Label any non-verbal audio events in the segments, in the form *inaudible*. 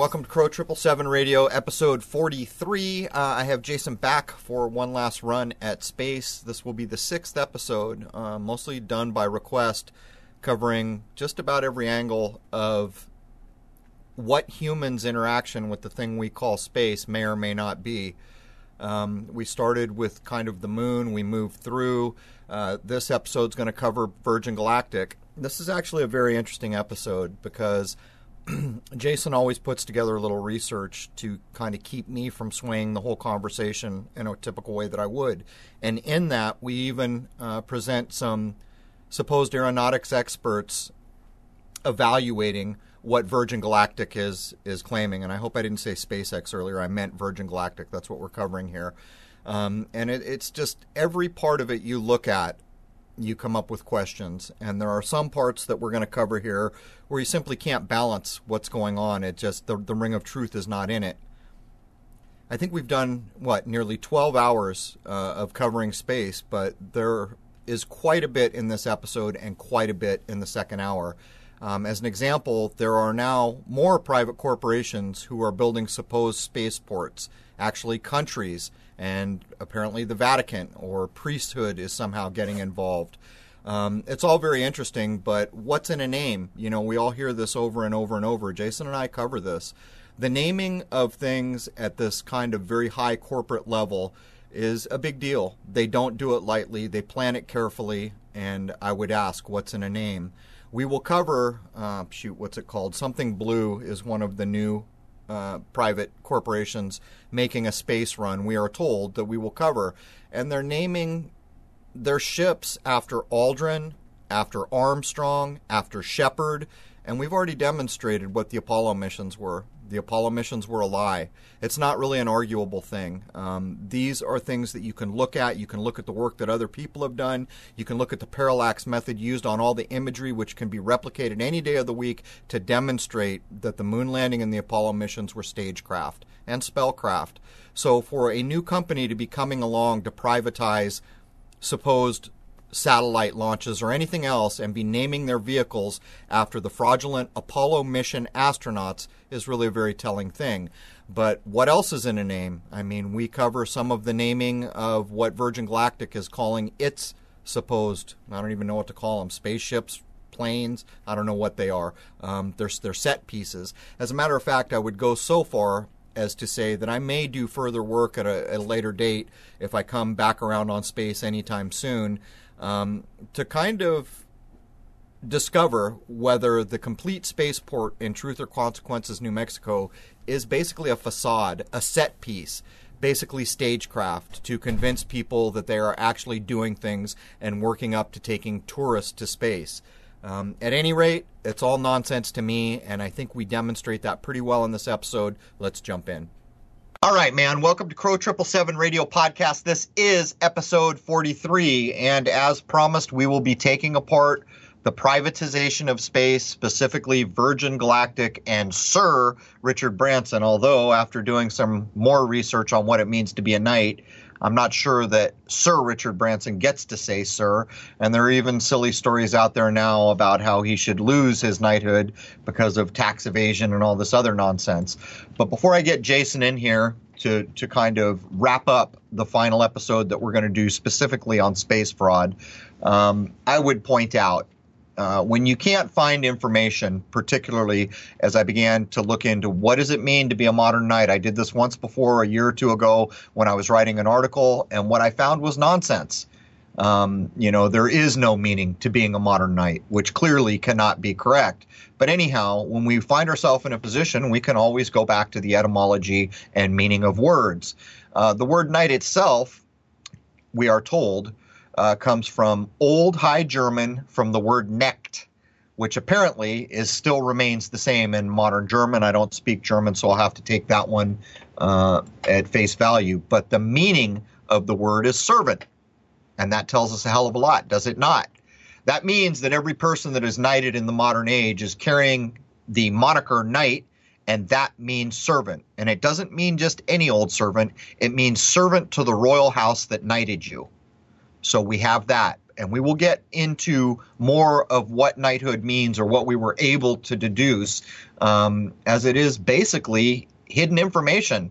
Welcome to Crow Triple Seven Radio, episode forty-three. Uh, I have Jason back for one last run at space. This will be the sixth episode, uh, mostly done by request, covering just about every angle of what humans' interaction with the thing we call space may or may not be. Um, we started with kind of the moon. We moved through. Uh, this episode's going to cover Virgin Galactic. This is actually a very interesting episode because *clears throat* Jason always puts together a little research to kind of keep me from swaying the whole conversation in a typical way that I would. And in that, we even uh, present some supposed aeronautics experts evaluating what Virgin Galactic is is claiming. And I hope I didn't say SpaceX earlier. I meant Virgin Galactic. That's what we're covering here. Um, and it, it's just every part of it you look at you come up with questions. And there are some parts that we're going to cover here where you simply can't balance what's going on. It just, the, the ring of truth is not in it. I think we've done, what, nearly 12 hours uh, of covering space, but there is quite a bit in this episode and quite a bit in the second hour. Um, as an example, there are now more private corporations who are building supposed spaceports, actually countries and apparently the Vatican or priesthood is somehow getting involved. Um, it's all very interesting, but what's in a name? You know, we all hear this over and over and over. Jason and I cover this. The naming of things at this kind of very high corporate level is a big deal. They don't do it lightly, they plan it carefully, and I would ask, what's in a name? We will cover, uh, shoot, what's it called? Something Blue is one of the new uh, private corporations making a space run, we are told that we will cover. And they're naming their ships after Aldrin, after Armstrong, after Shepard, and we've already demonstrated what the Apollo missions were the Apollo missions were a lie. It's not really an arguable thing. Um, these are things that you can look at. You can look at the work that other people have done. You can look at the parallax method used on all the imagery, which can be replicated any day of the week to demonstrate that the moon landing and the Apollo missions were stagecraft and spellcraft. So, for a new company to be coming along to privatize supposed satellite launches or anything else and be naming their vehicles after the fraudulent Apollo mission astronauts is really a very telling thing. But what else is in a name? I mean, we cover some of the naming of what Virgin Galactic is calling its supposed, I don't even know what to call them, spaceships, planes, I don't know what they are. Um, they're, they're set pieces. As a matter of fact, I would go so far as to say that I may do further work at a, a later date if I come back around on space anytime soon um, to kind of discover whether the complete spaceport in Truth or Consequences, New Mexico, is basically a facade, a set piece, basically stagecraft to convince people that they are actually doing things and working up to taking tourists to space. Um, at any rate, it's all nonsense to me, and I think we demonstrate that pretty well in this episode. Let's jump in. All right, man. Welcome to Crow Triple Seven Radio Podcast. This is episode 43, and as promised, we will be taking apart the privatization of space, specifically Virgin Galactic and Sir Richard Branson. Although, after doing some more research on what it means to be a knight, I'm not sure that Sir Richard Branson gets to say Sir. And there are even silly stories out there now about how he should lose his knighthood because of tax evasion and all this other nonsense. But before I get Jason in here to, to kind of wrap up the final episode that we're going to do specifically on space fraud, um, I would point out uh, when you can't find information, particularly as I began to look into what does it mean to be a modern knight. I did this once before a year or two ago when I was writing an article, and what I found was nonsense. Um, you know, there is no meaning to being a modern knight, which clearly cannot be correct. But anyhow, when we find ourselves in a position, we can always go back to the etymology and meaning of words. Uh, the word knight itself, we are told, uh, comes from Old High German from the word Knecht, which apparently is still remains the same in modern German. I don't speak German, so I'll have to take that one uh, at face value. But the meaning of the word is servant, and that tells us a hell of a lot, does it not? That means that every person that is knighted in the modern age is carrying the moniker knight and that means servant. And it doesn't mean just any old servant, it means servant to the royal house that knighted you. So we have that. and we will get into more of what knighthood means or what we were able to deduce, um, as it is basically hidden information.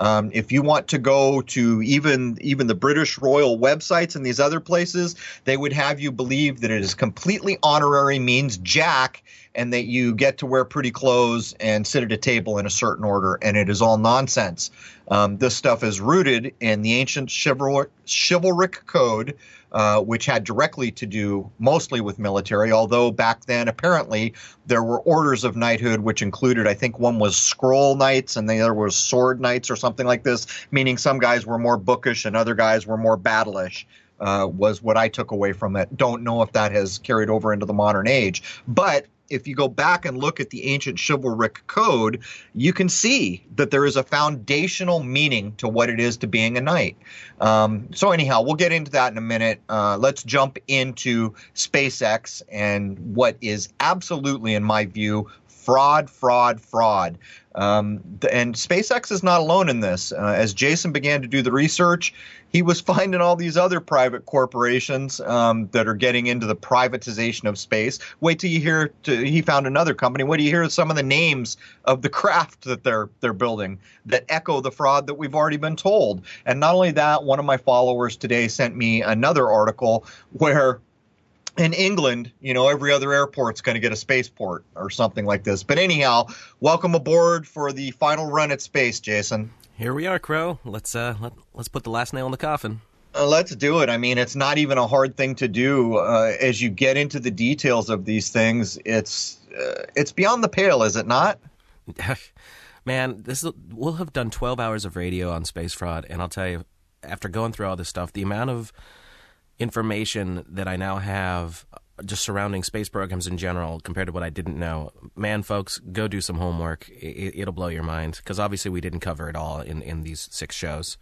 Um, if you want to go to even even the British royal websites and these other places, they would have you believe that it is completely honorary, means jack, and that you get to wear pretty clothes and sit at a table in a certain order, and it is all nonsense. Um, this stuff is rooted in the ancient chivalric, chivalric code, uh, which had directly to do mostly with military, although back then apparently there were orders of knighthood, which included, I think one was scroll knights and the other was sword knights or something like this, meaning some guys were more bookish and other guys were more battleish. Uh, was what I took away from it. Don't know if that has carried over into the modern age, but if you go back and look at the ancient chivalric code, you can see that there is a foundational meaning to what it is to being a knight. Um, so, anyhow, we'll get into that in a minute. Uh, let's jump into SpaceX and what is absolutely, in my view, fraud, fraud, fraud. Um, and SpaceX is not alone in this. Uh, as Jason began to do the research, he was *laughs* finding all these other private corporations um, that are getting into the privatization of space. Wait till you hear to, he found another company. Wait till you hear some of the names of the *laughs* craft that they're they're building that echo the fraud that we've already been told? And not only that, one of my followers today sent me another article *laughs* where in England, you know, every other airport's going to get a spaceport or something like this. But anyhow, welcome aboard for the final run at space, Jason. Here we are, Crow. Let's uh, let, let's put the last nail in the coffin. Uh, let's do it. I mean, it's not even a hard thing to do. Uh, as you get into the details of these things, it's uh, it's beyond the pale, is it not? *laughs* Man, this is, we'll have done twelve hours of radio on space fraud, and I'll tell you, after going through all this stuff, the amount of information that I now have just surrounding space programs in general compared to what I didn't know. Man, folks, go do some homework. It, will blow your mind because obviously we didn't cover it all in, in these six shows.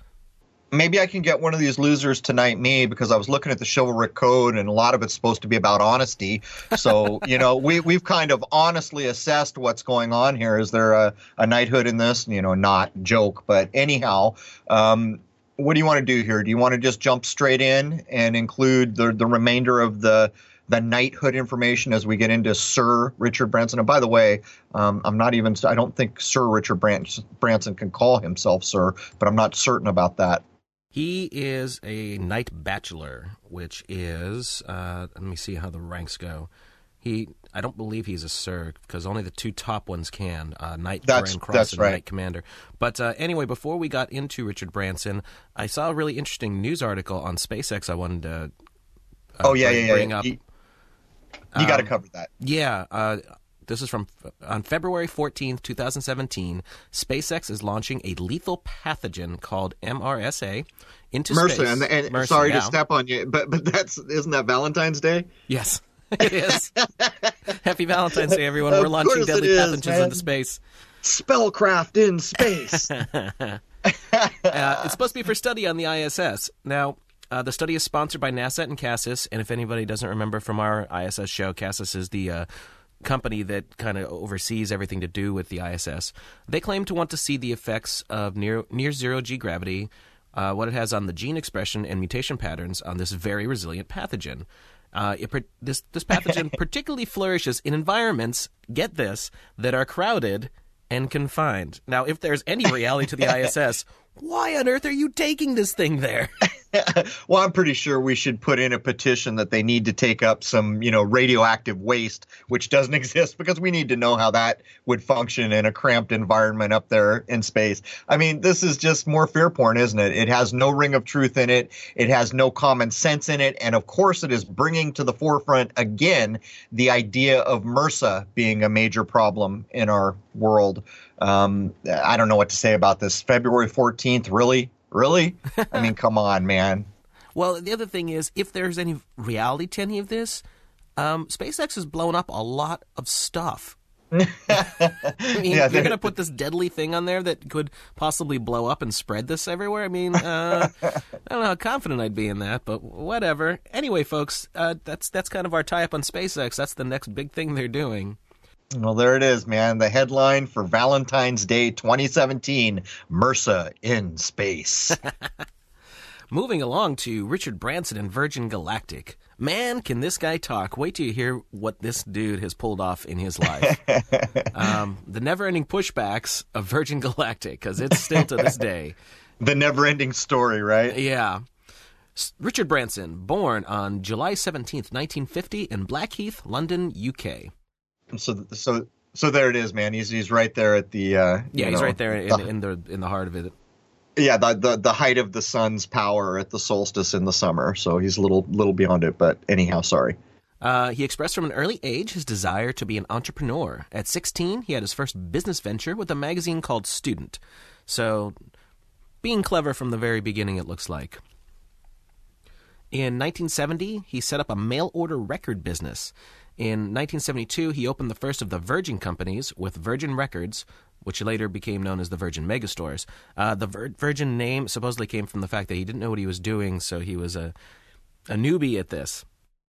Maybe I can get one of these losers tonight, me, because I was looking at the chivalric code and a lot of it's supposed to be about honesty. So, *laughs* you know, we, we've kind of honestly assessed what's going on here. Is there a, a knighthood in this? You know, not joke, but anyhow, um, what do you want to do here? Do you want to just jump straight in and include the the remainder of the the knighthood information as we get into Sir Richard Branson? And by the way, um, I'm not even I don't think Sir Richard Branson can call himself Sir, but I'm not certain about that. He is a knight bachelor, which is uh, let me see how the ranks go. He, I don't believe he's a sir because only the two top ones can. Uh, Knight that's, Grand Cross and right. Knight Commander. But uh, anyway, before we got into Richard Branson, I saw a really interesting news article on SpaceX. I wanted to. Uh, oh yeah, yeah, yeah. Bring Up. You, you um, got to cover that. Yeah. Uh, this is from on February 14th, 2017. SpaceX is launching a lethal pathogen called MRSA into MRSA, space. And, and MRSA, sorry yeah. to step on you, but but that's isn't that Valentine's Day? Yes. *laughs* it is. Happy Valentine's Day, everyone. We're launching deadly is, pathogens man. into space. Spellcraft in space. *laughs* uh, it's supposed to be for study on the ISS. Now, uh, the study is sponsored by NASA and CASIS. And if anybody doesn't remember from our ISS show, CASIS is the uh, company that kind of oversees everything to do with the ISS. They claim to want to see the effects of near near zero G gravity, uh, what it has on the gene expression and mutation patterns on this very resilient pathogen. Uh, it, this this pathogen *laughs* particularly flourishes in environments. Get this that are crowded and confined. Now, if there's any reality to the *laughs* ISS, why on earth are you taking this thing there? *laughs* *laughs* well, I'm pretty sure we should put in a petition that they need to take up some, you know, radioactive waste, which doesn't *laughs* exist, because we need to know how that would function in a cramped environment up there in space. I mean, this is just more fear porn, isn't it? It has no ring of truth in it. It has no common sense in it. And of course, it is bringing to the forefront again the idea of MRSA being a major problem in our world. Um, I don't know what to say about this. February 14th, really? Really? *laughs* I mean, come on, man. Well, the other thing is, if there's any reality to any of this, um, SpaceX has blown up a lot of stuff. *laughs* I mean, yeah, you're going to put this deadly thing on there that could possibly blow up and spread this everywhere. I mean, uh, I don't know how confident I'd be in that, but whatever. Anyway, folks, uh, that's that's kind of our tie-up on SpaceX. That's the next big thing they're doing. Well, there it is, man. The headline for Valentine's Day 2017 MRSA in space. *laughs* Moving along to Richard Branson and Virgin Galactic. Man, can this guy talk? Wait till you hear what this dude has pulled off in his life. *laughs* um, the never ending pushbacks of Virgin Galactic, because it's still to this day. *laughs* the never ending story, right? Yeah. Richard Branson, born on July 17th, 1950, in Blackheath, London, UK. So, so, so there it is, man. He's he's right there at the. Uh, yeah, he's know, right there in, the, in the in the heart of it. Yeah, the, the the height of the sun's power at the solstice in the summer. So he's a little little beyond it. But anyhow, sorry. Uh, he expressed from an early age his desire to be an entrepreneur. At 16, he had his first business venture with a magazine called Student. So, being clever from the very beginning, it looks like. In 1970, he set up a mail order record business. In 1972, he opened the first of the Virgin companies with Virgin Records, which later became known as the Virgin Megastores. Uh, the Vir- Virgin name supposedly came from the fact that he didn't know what he was doing, so he was a, a newbie at this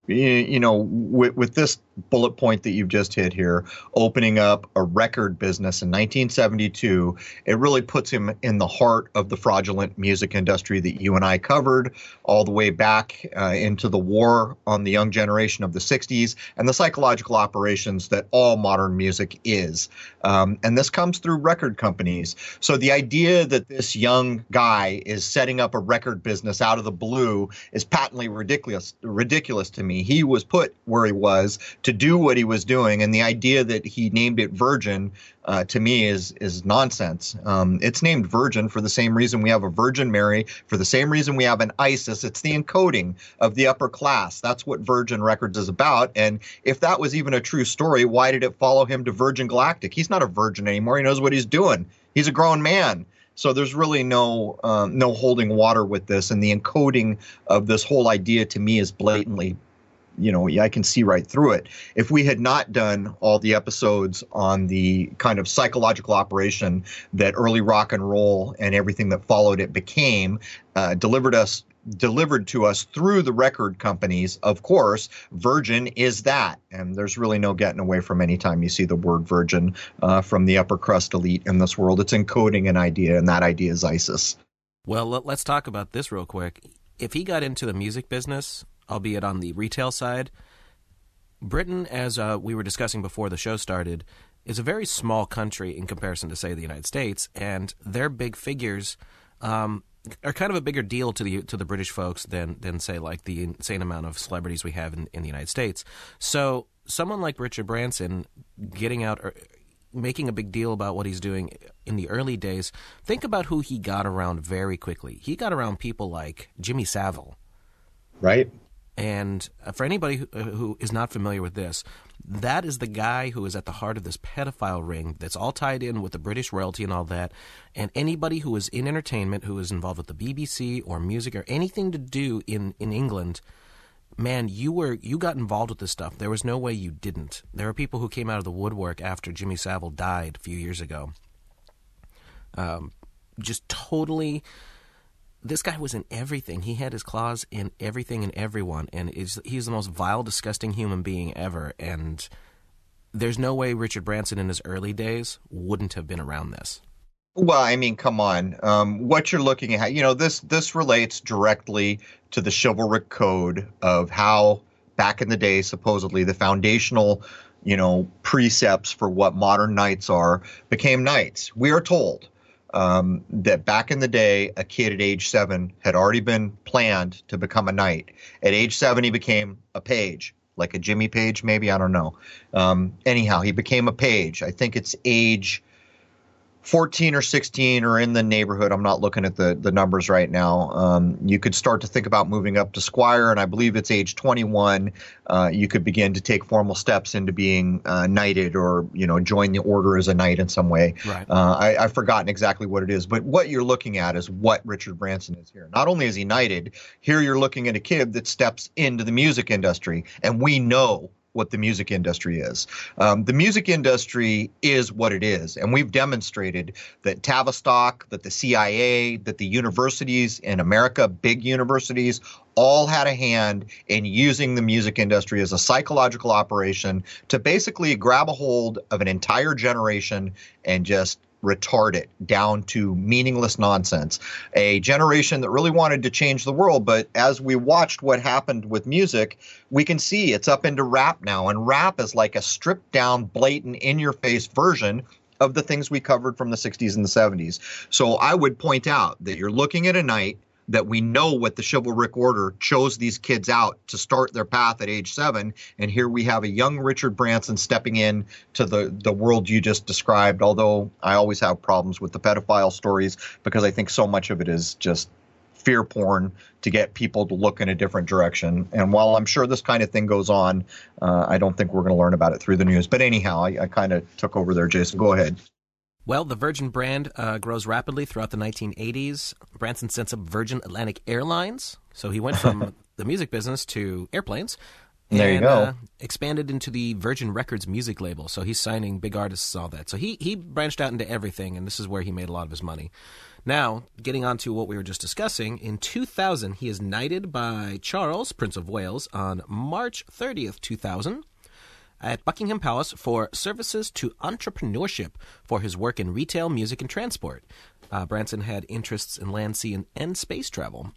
you know, with, with, this bullet point that you've just hit here, opening up a record business in 1972, it really puts him in the heart of the fraudulent music industry that you and I covered all the way back uh, into the war on the young generation of the 60s and the psychological operations that all modern music is. Um, and this comes through record companies. So the idea that this young guy is setting up a record business out of the blue is patently ridiculous, ridiculous to me he was put where he was to do what he was doing, and the idea that he named it Virgin uh, to me is is nonsense. Um, it's named Virgin for the same reason we have a Virgin Mary, for the same reason we have an ISIS. It's the encoding of the upper class. That's what Virgin Records is about. And if that was even a true story, why did it follow him to Virgin Galactic? He's not a virgin anymore. He knows what he's doing. He's a grown man. So there's really no um, no holding water with this, and the encoding of this whole idea to me is blatantly you know, I can see right through it. If we had not done all the episodes on the kind of psychological operation that early rock and roll and everything that followed it became, uh, delivered us delivered to us through the record companies. Of course, Virgin is that, and there's really no getting away from any time you see the word Virgin uh, from the upper crust elite in this world. It's encoding an idea, and that idea is ISIS. Well, let's talk about this real quick. If he got into the music business, albeit on the retail side. Britain, as uh, we were discussing before the show started, is a very small country in comparison to, say, the United States, and their big figures um, are kind of a bigger deal to the to the British folks than than say like the insane amount of celebrities we have in, in the United States. So someone like Richard Branson getting out or making a big deal about what he's doing in the early days. Think about who he got around very quickly. He got around people like Jimmy Savile, right? And uh, for anybody who, uh, who is not familiar with this, that is the guy who is at the heart of this pedophile ring that's all tied in with the British royalty and all that. And anybody who is in entertainment, who is involved with the BBC or music or anything to do in, in England, man, you were you got involved with this stuff. There was no way you didn't. There are people who came out of the woodwork after Jimmy Savile died a few years ago. Um, just totally this guy was in everything. He had his claws in everything and everyone, and is he's the most vile, disgusting human being ever. And there's no way Richard Branson in his early days wouldn't have been around this. Well, I mean, come on. Um, what you're looking at, you know, this this relates directly to the chivalric code of how back in the day, supposedly the foundational, you know, precepts for what modern knights are became knights. We are told um, that back in the day, a kid at age seven had already been planned to become a knight. At age seven, he became a page, like a Jimmy Page, maybe I don't know. Um, anyhow, he became a page. I think it's age 14 or 16 or in the neighborhood. I'm not looking at the, the numbers right now. Um, you could start to think about moving up to Squire, and I believe it's age 21. Uh, you could begin to take formal steps into being uh, knighted or you know join the order as a knight in some way. Right. Uh, I, I've forgotten exactly what it is, but what you're looking at is what Richard Branson is here. Not only is he knighted, here you're looking at a kid that steps into the music industry, and we know what the music industry is. Um, the music industry is what it is, and we've demonstrated that Tavistock, that the CIA, that the universities in America, big universities, all had a hand in using the music industry as a psychological operation to basically grab a hold of an entire generation and just retard it down to meaningless nonsense. A generation that really wanted to change the world, but as we watched what happened with music, we can see it's up into rap now. And rap is like a stripped down, blatant, in your face version of the things we covered from the 60s and the 70s. So I would point out that you're looking at a night that we know what the chivalric order chose these kids out to start their path at age seven. And here we have a young Richard Branson stepping in to the, the world you just described. Although I always have problems with the pedophile stories because I think so much of it is just fear porn to get people to look in a different direction. And while I'm sure this kind of thing goes on, uh, I don't think we're going to learn about it through the news. But anyhow, I, I kind of took over there, Jason. Go ahead. Well, the Virgin brand uh, grows rapidly throughout the 1980s. Branson sets up Virgin Atlantic Airlines. So he went from *laughs* the music business to airplanes. And, there you go. Uh, expanded into the Virgin Records music label. So he's signing big artists, all that. So he, he branched out into everything, and this is where he made a lot of his money. Now, getting on to what we were just discussing, in 2000, he is knighted by Charles, Prince of Wales, on March 30th, 2000 at Buckingham Palace for services to entrepreneurship for his work in retail, music, and transport. Uh, Branson had interests in land, sea, and, and space travel.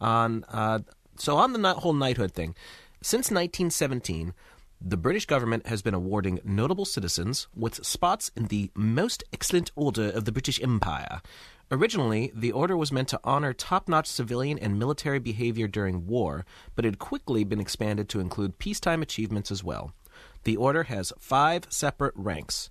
On uh, so on the whole knighthood thing, since 1917, the British government has been awarding notable citizens with spots in the Most Excellent Order of the British Empire, Originally, the order was meant to honor top notch civilian and military behavior during war, but it had quickly been expanded to include peacetime achievements as well. The order has five separate ranks.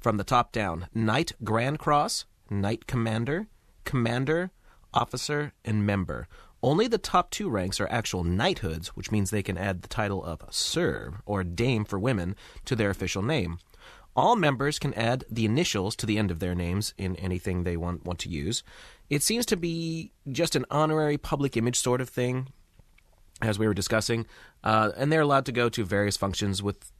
From the top down Knight Grand Cross, Knight Commander, Commander, Officer, and Member. Only the top two ranks are actual knighthoods, which means they can add the title of Sir or Dame for women to their official name. All members can add the initials to the end of their names in anything they want, want to use. It seems to be just an honorary public image sort of thing, as we were discussing, uh, and they're allowed to go to various functions with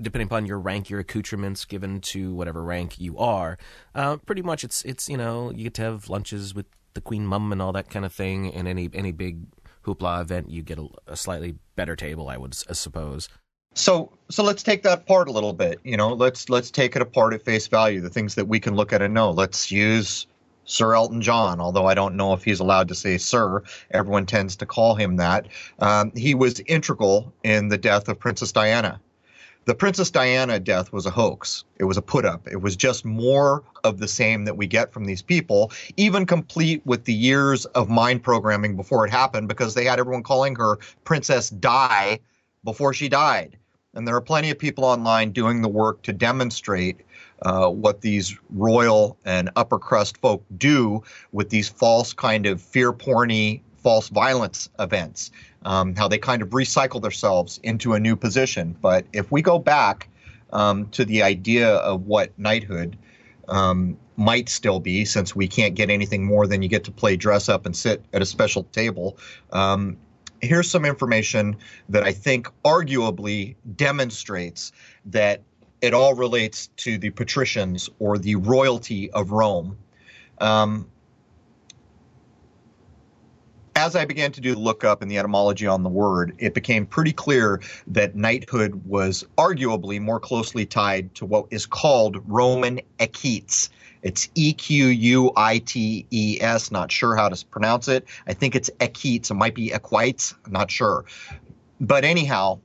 depending upon your rank, your accoutrements given to whatever rank you are. Uh, pretty much, it's it's you know you get to have lunches with the queen mum and all that kind of thing, and any any big hoopla event, you get a, a slightly better table, I would I suppose. So so let's take that apart a little bit. You know, let's let's take it apart at face value. The things that we can look at and know. Let's use Sir Elton John, although I don't know if he's allowed to say Sir. Everyone tends to call him that. Um, he was integral in the death of Princess Diana. The Princess Diana death was a hoax. It was a put up. It was just more of the same that we get from these people, even complete with the years of mind programming before it happened, because they had everyone calling her Princess Di before she died. And there are plenty of people online doing the work to demonstrate uh, what these royal and upper crust folk do with these false kind of fear porny false violence events, um, how they kind of recycle themselves into a new position. But if we go back um, to the idea of what knighthood um, might still be, since we can't get anything more than you get to play dress up and sit at a special table, um, here's some information that I think arguably demonstrates that it all relates to the patricians or the royalty of Rome. Um, as I began to do the lookup and the etymology on the word, it became pretty clear that knighthood was arguably more closely tied to what is called Roman equites. It's E Q U I T E S. Not sure how to pronounce it. I think it's equites. It might be equites. Not sure. But anyhow,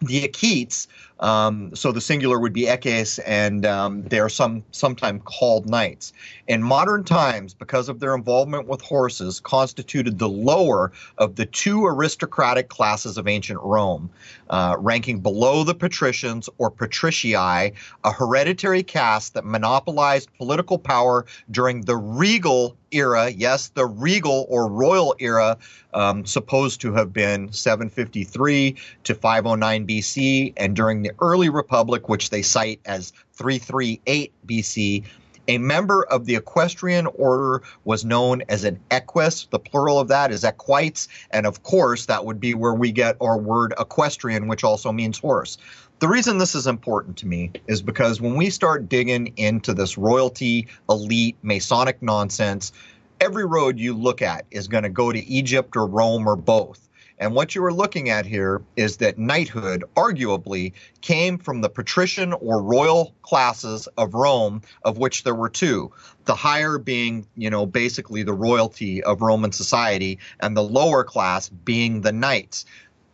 the equites um, so the singular would be eques, and um, they are some sometimes called knights. In modern times, because of their involvement with horses, constituted the lower of the two aristocratic classes of ancient Rome, uh, ranking below the patricians or patricii, a hereditary caste that monopolized political power during the regal era, yes, the regal or royal era, um, supposed to have been 753 to 509 BC, and during the early republic, which they cite as 338 BC, a member of the equestrian order was known as an equus. The plural of that is equites. And of course, that would be where we get our word equestrian, which also means horse. The reason this is important to me is because when we start digging into this royalty, elite, Masonic nonsense, every road you look at is going to go to Egypt or Rome or both. And what you are looking at here is that knighthood arguably came from the patrician or royal classes of Rome, of which there were two. The higher being, you know, basically the royalty of Roman society, and the lower class being the knights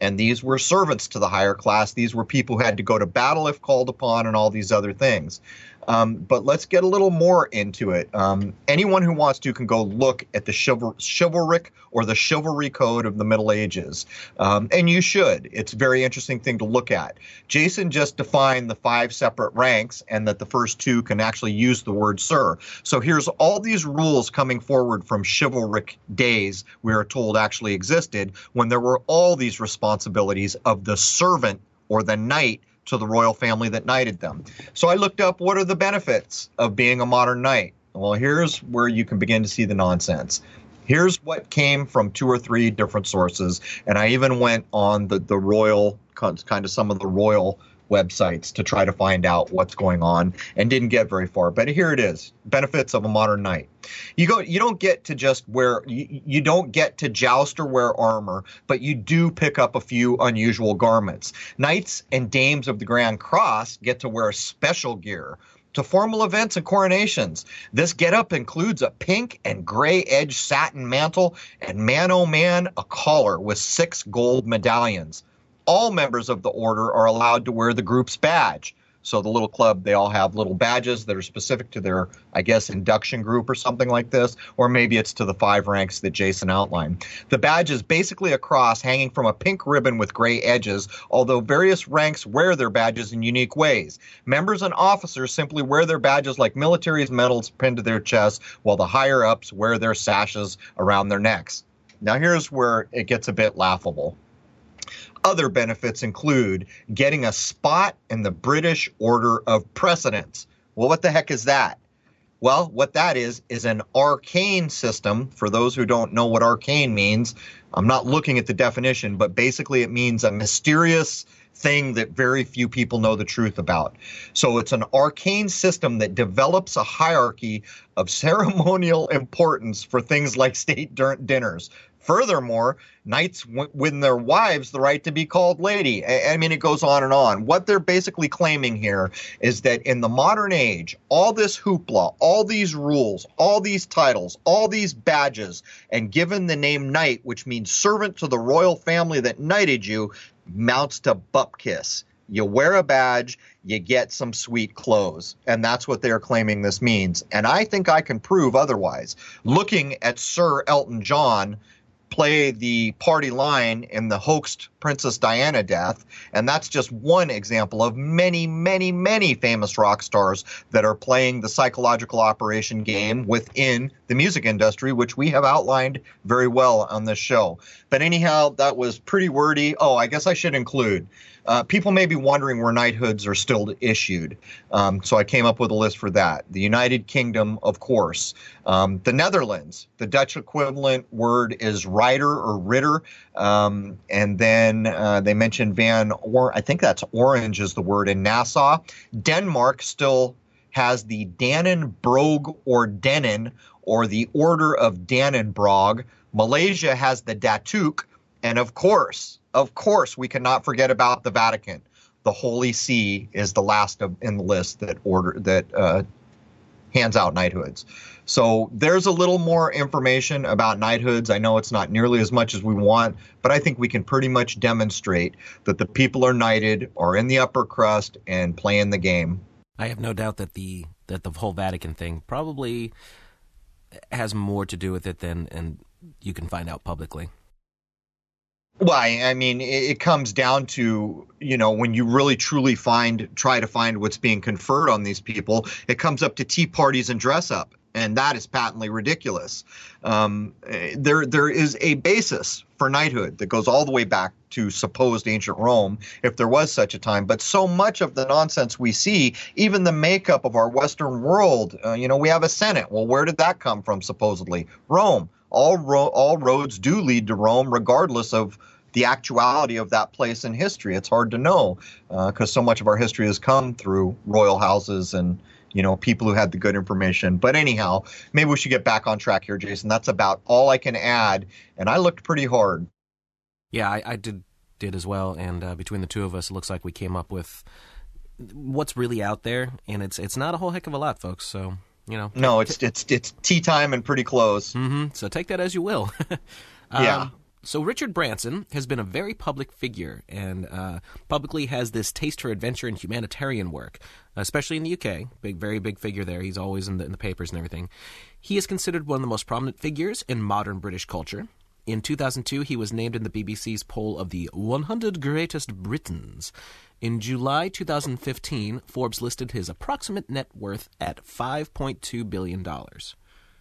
and these were servants to the higher class. These were people who had to go to battle if called upon, and all these other things. Um, but let's get a little more into it. Um, anyone who wants to can go look at the chival- chivalric or the chivalry code of the Middle Ages, um, and you should. It's a very interesting thing to look at. Jason just defined the five separate ranks, and that the first two can actually use the word sir. So here's all these rules coming forward from chivalric days we are told actually existed when there were all these responsibilities of the servant or the knight to the royal family that knighted them. So I looked up what are the benefits of being a modern knight. Well, here's where you can begin to see the nonsense. Here's what came from two or three different sources, and I even went on the the royal kind of some of the royal websites to try to find out what's going on and didn't get very far. But here it is: benefits of a modern knight. You go. You don't get to just wear. You, you don't get to joust or wear armor, but you do pick up a few unusual garments. Knights and dames of the Grand Cross get to wear special gear to formal events and coronations. This getup includes a pink and gray edged satin mantle and man oh man, a collar with six gold medallions all members of the order are allowed to wear the group's badge. So the little club, they all have little badges that are specific to their, I guess, induction group or something like this, or maybe it's to the five ranks that Jason outlined. The badge is basically a cross hanging from a pink ribbon with gray edges, although various ranks wear their badges in unique ways. Members and officers simply wear their badges like military's medals pinned to their chests, while the higher ups wear their sashes around their necks. Now here's where it gets a bit laughable. Other benefits include getting a spot in the British Order of Precedence. Well, what the heck is that? Well, what that is, is an arcane system. For those who don't know what arcane means, I'm not looking at the definition, but basically it means a mysterious thing that very few people know the truth about. So it's an arcane system that develops a hierarchy of *laughs* ceremonial importance for things like state dinners. Furthermore, knights win their wives the right to be called lady. I mean, it goes on and on. What they're basically claiming here is that in the modern age, all this hoopla, all these rules, all these titles, all these badges, and given the name knight, which means servant to the royal family that knighted you, mounts to bupkiss. You wear a badge, you get some sweet clothes. And that's what they're claiming this means. And I think I can prove otherwise. Looking at Sir Elton John play the party line in the hoaxed Princess Diana death. And that's just one example of many, many, many famous rock stars that are playing the psychological operation game within the music industry, which we have outlined very well on this show. But anyhow, that was pretty wordy. Oh, I guess I should include uh, people may be wondering where knighthoods are still issued. Um, so I came up with a list for that. The United Kingdom, of course. Um, the Netherlands, the Dutch equivalent word is rider or ritter. Um, and then uh, they mentioned Van, or I think that's orange is the word in Nassau. Denmark still has the Dannebrog or Denon or the Order of Dannebrog. Malaysia has the Datuk. And of course, of course, we cannot forget about the Vatican. The Holy See is the last of, in the list that order that uh, hands out knighthoods. So there's a little more information about knighthoods. I know it's not nearly as much as we want, but I think we can pretty much demonstrate that the people are knighted, are in the upper crust, and playing the game. I have no doubt that the that the whole Vatican thing probably has more to do with it than and you can find out publicly. Well, I mean, it comes down to you know when you really truly find try to find what's being conferred on these people, it comes up to tea parties and dress up, and that is patently ridiculous. Um, there there is a basis for knighthood that goes all the way back to supposed ancient Rome, if there was such a time. But so much of the nonsense we see, even the makeup of our Western world, uh, you know, we have a Senate. Well, where did that come from? Supposedly Rome all ro- all roads do lead to Rome, regardless of the actuality of that place in history. It's hard to know because uh, so much of our history has come through royal houses and you know people who had the good information. But anyhow, maybe we should get back on track here, Jason. That's about all I can add, and I looked pretty hard. Yeah, I, I did did as well, and uh, between the two of us, it looks like we came up with what's really out there, and it's it's not a whole heck of a lot, folks. So you know, no, it's it's it's tea time and pretty close. Mm-hmm. So take that as you will. *laughs* um, yeah. So Richard Branson has been a very public figure and uh, publicly has this taste for adventure and humanitarian work, especially in the UK. Big, very big figure there. He's always in the, in the papers and everything. He is considered one of the most prominent figures in modern British culture. In 2002, he was named in the BBC's poll of the 100 Greatest Britons. In July 2015, Forbes listed his approximate net worth at $5.2 billion.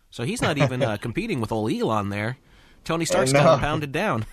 So he's not even uh, *laughs* competing with old Elon there. Tony Stark's got him pounded down.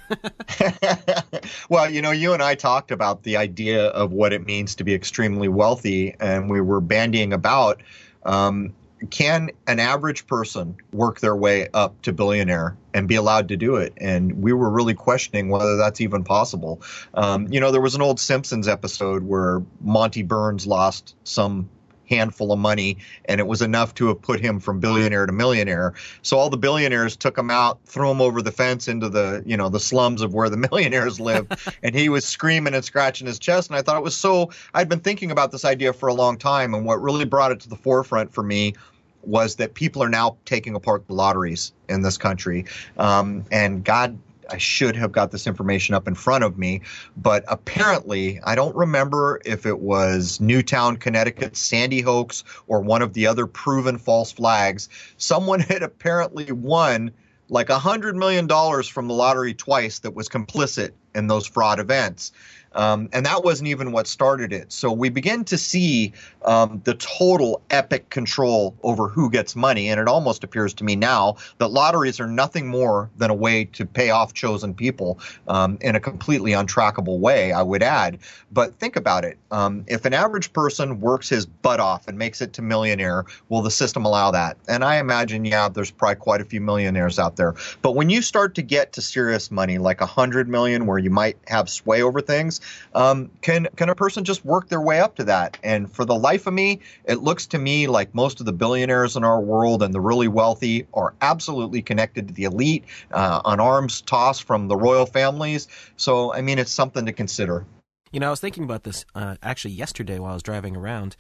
*laughs* *laughs* well, you know, you and I talked about the idea of what it means to be extremely wealthy, and we were bandying about um, can an average person work their way up to billionaire and be allowed to do it? And we were really questioning whether that's even possible. Um, you know, there was an old Simpsons episode where Monty Burns lost some handful of money, and it was enough to have put him from billionaire to millionaire. So all the billionaires took him out, threw him over the fence into the you know the slums of where the *laughs* millionaires live, *laughs* and he was screaming and scratching his chest. And I thought it was so. I'd been thinking about this idea for a long time, and what really brought it to the forefront for me was that people are now taking apart the lotteries in this country. Um, and God I should have got this information up in front of me, but apparently, I don't remember if it was Newtown, Connecticut, Sandy Hoax, or one of the other proven false flags. Someone *laughs* had apparently won like a hundred million dollars from the lottery twice that was complicit in those fraud events. Um, and that wasn't even what started it. So we begin to see um, the total epic control over who gets money. And it almost appears to me now that lotteries are nothing more than a way to pay off chosen people um, in a completely untrackable way, I would add. But think about it. Um, if an average person works his butt off and makes it to millionaire, will the system allow that? And I imagine, yeah, there's probably quite a few millionaires out there. But when you start to get to serious money, like a hundred million, where you might have sway over things, um, can can a person just work their way up to that? And for the life of me, it looks to me like most of the billionaires in our world and the really wealthy are absolutely connected to the elite, uh, on arms tossed from the royal families. So I mean, it's something to consider. You know, I was thinking about this uh, actually yesterday while I was driving around.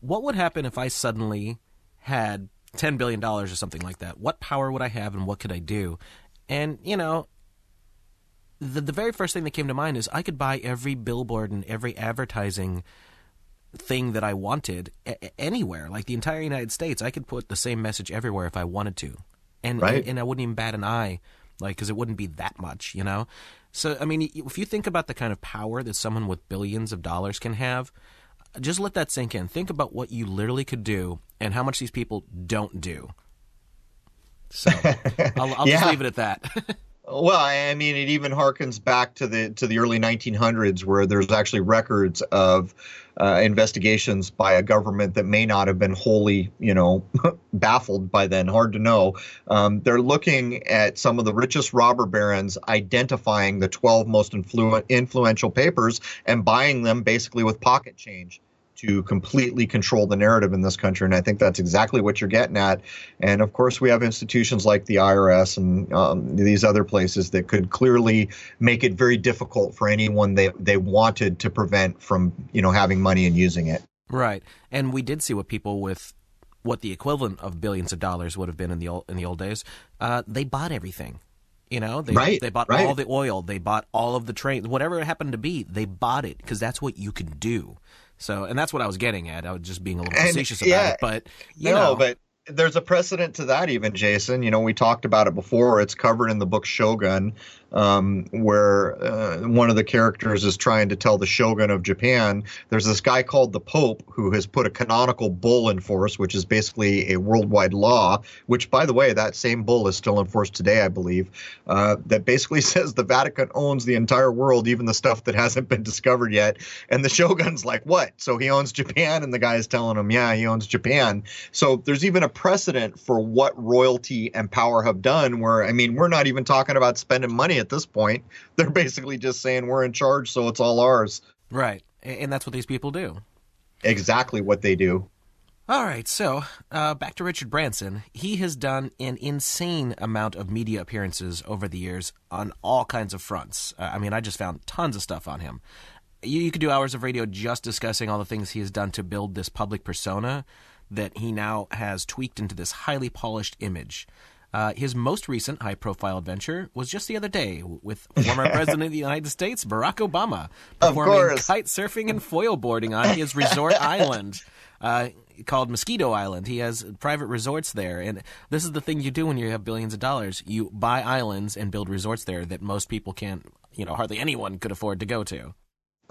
What would happen if I suddenly had $10 billion or something like that? What power would I have and what could I do? And, you know, the the very first thing that came to mind is I could buy every billboard and every advertising thing that I wanted a- anywhere, like the entire United States. I could put the same message everywhere if I wanted to, and right. and, and I wouldn't even bat an eye, like because it wouldn't be that much, you know. So I mean, if you think about the kind of power that someone with billions of dollars can have, just let that sink in. Think about what you literally could do and how much these people don't do. So *laughs* I'll, I'll yeah. just leave it at that. *laughs* Well, I mean, it even harkens back to the to the early 1900s, where there's actually records of uh, investigations by a government that may not have been wholly, you know, *laughs* baffled by then. Hard to know. Um, they're looking at some of the richest robber barons, identifying the 12 most influ- influential papers, and buying them basically with pocket change to completely control the narrative in this country. And I think that's exactly what you're getting at. And of course, we have institutions like the IRS and um, these other places that could clearly make it very difficult for anyone they, they wanted to prevent from, you know, having money and using it. Right. And we did see what people with what the equivalent of billions of dollars would have been in the old, in the old days. Uh, they bought everything. You know, they right, they bought right. all the oil, they bought all of the trains, whatever it happened to be, they bought it because that's what you could do. So, and that's what I was getting at. I was just being a little facetious about yeah, it, but you no, know, but there's a precedent to that, even Jason. You know, we talked about it before. It's covered in the book Shogun, um, where uh, one of the characters is trying to tell the shogun of Japan. There's this guy called the Pope who has put a canonical bull in force, which is basically a worldwide law. Which, by the way, that same bull is still in force today, I believe. Uh, that basically *laughs* says the Vatican owns the entire world, even the stuff that hasn't been discovered yet. And the shogun's like, "What? So he owns Japan?" And the guy's telling him, "Yeah, he owns Japan." So there's even a precedent for what royalty and power have done. Where I mean, we're not even talking about spending money at this point. *laughs* They're basically just saying we're in charge, so it's all ours. Right. And that's what these people do. Exactly what they do. All right, so uh, back to Richard Branson. He has done an insane amount of media appearances over the years on all kinds of fronts. Uh, I mean, I just found tons of stuff on him. You, you could do hours of radio just discussing all the things he has done to build this public persona that he now has tweaked into this highly polished image. Uh, his most recent high profile adventure was just the other day with *laughs* former President of the United States, Barack Obama, performing kite surfing and foil boarding on his resort *laughs* island. Uh, called Moskito Island. He has private resorts there, and this is the thing you do when you have billions of dollars: you buy islands and build resorts there that most people can't, you know, hardly anyone could afford to go to.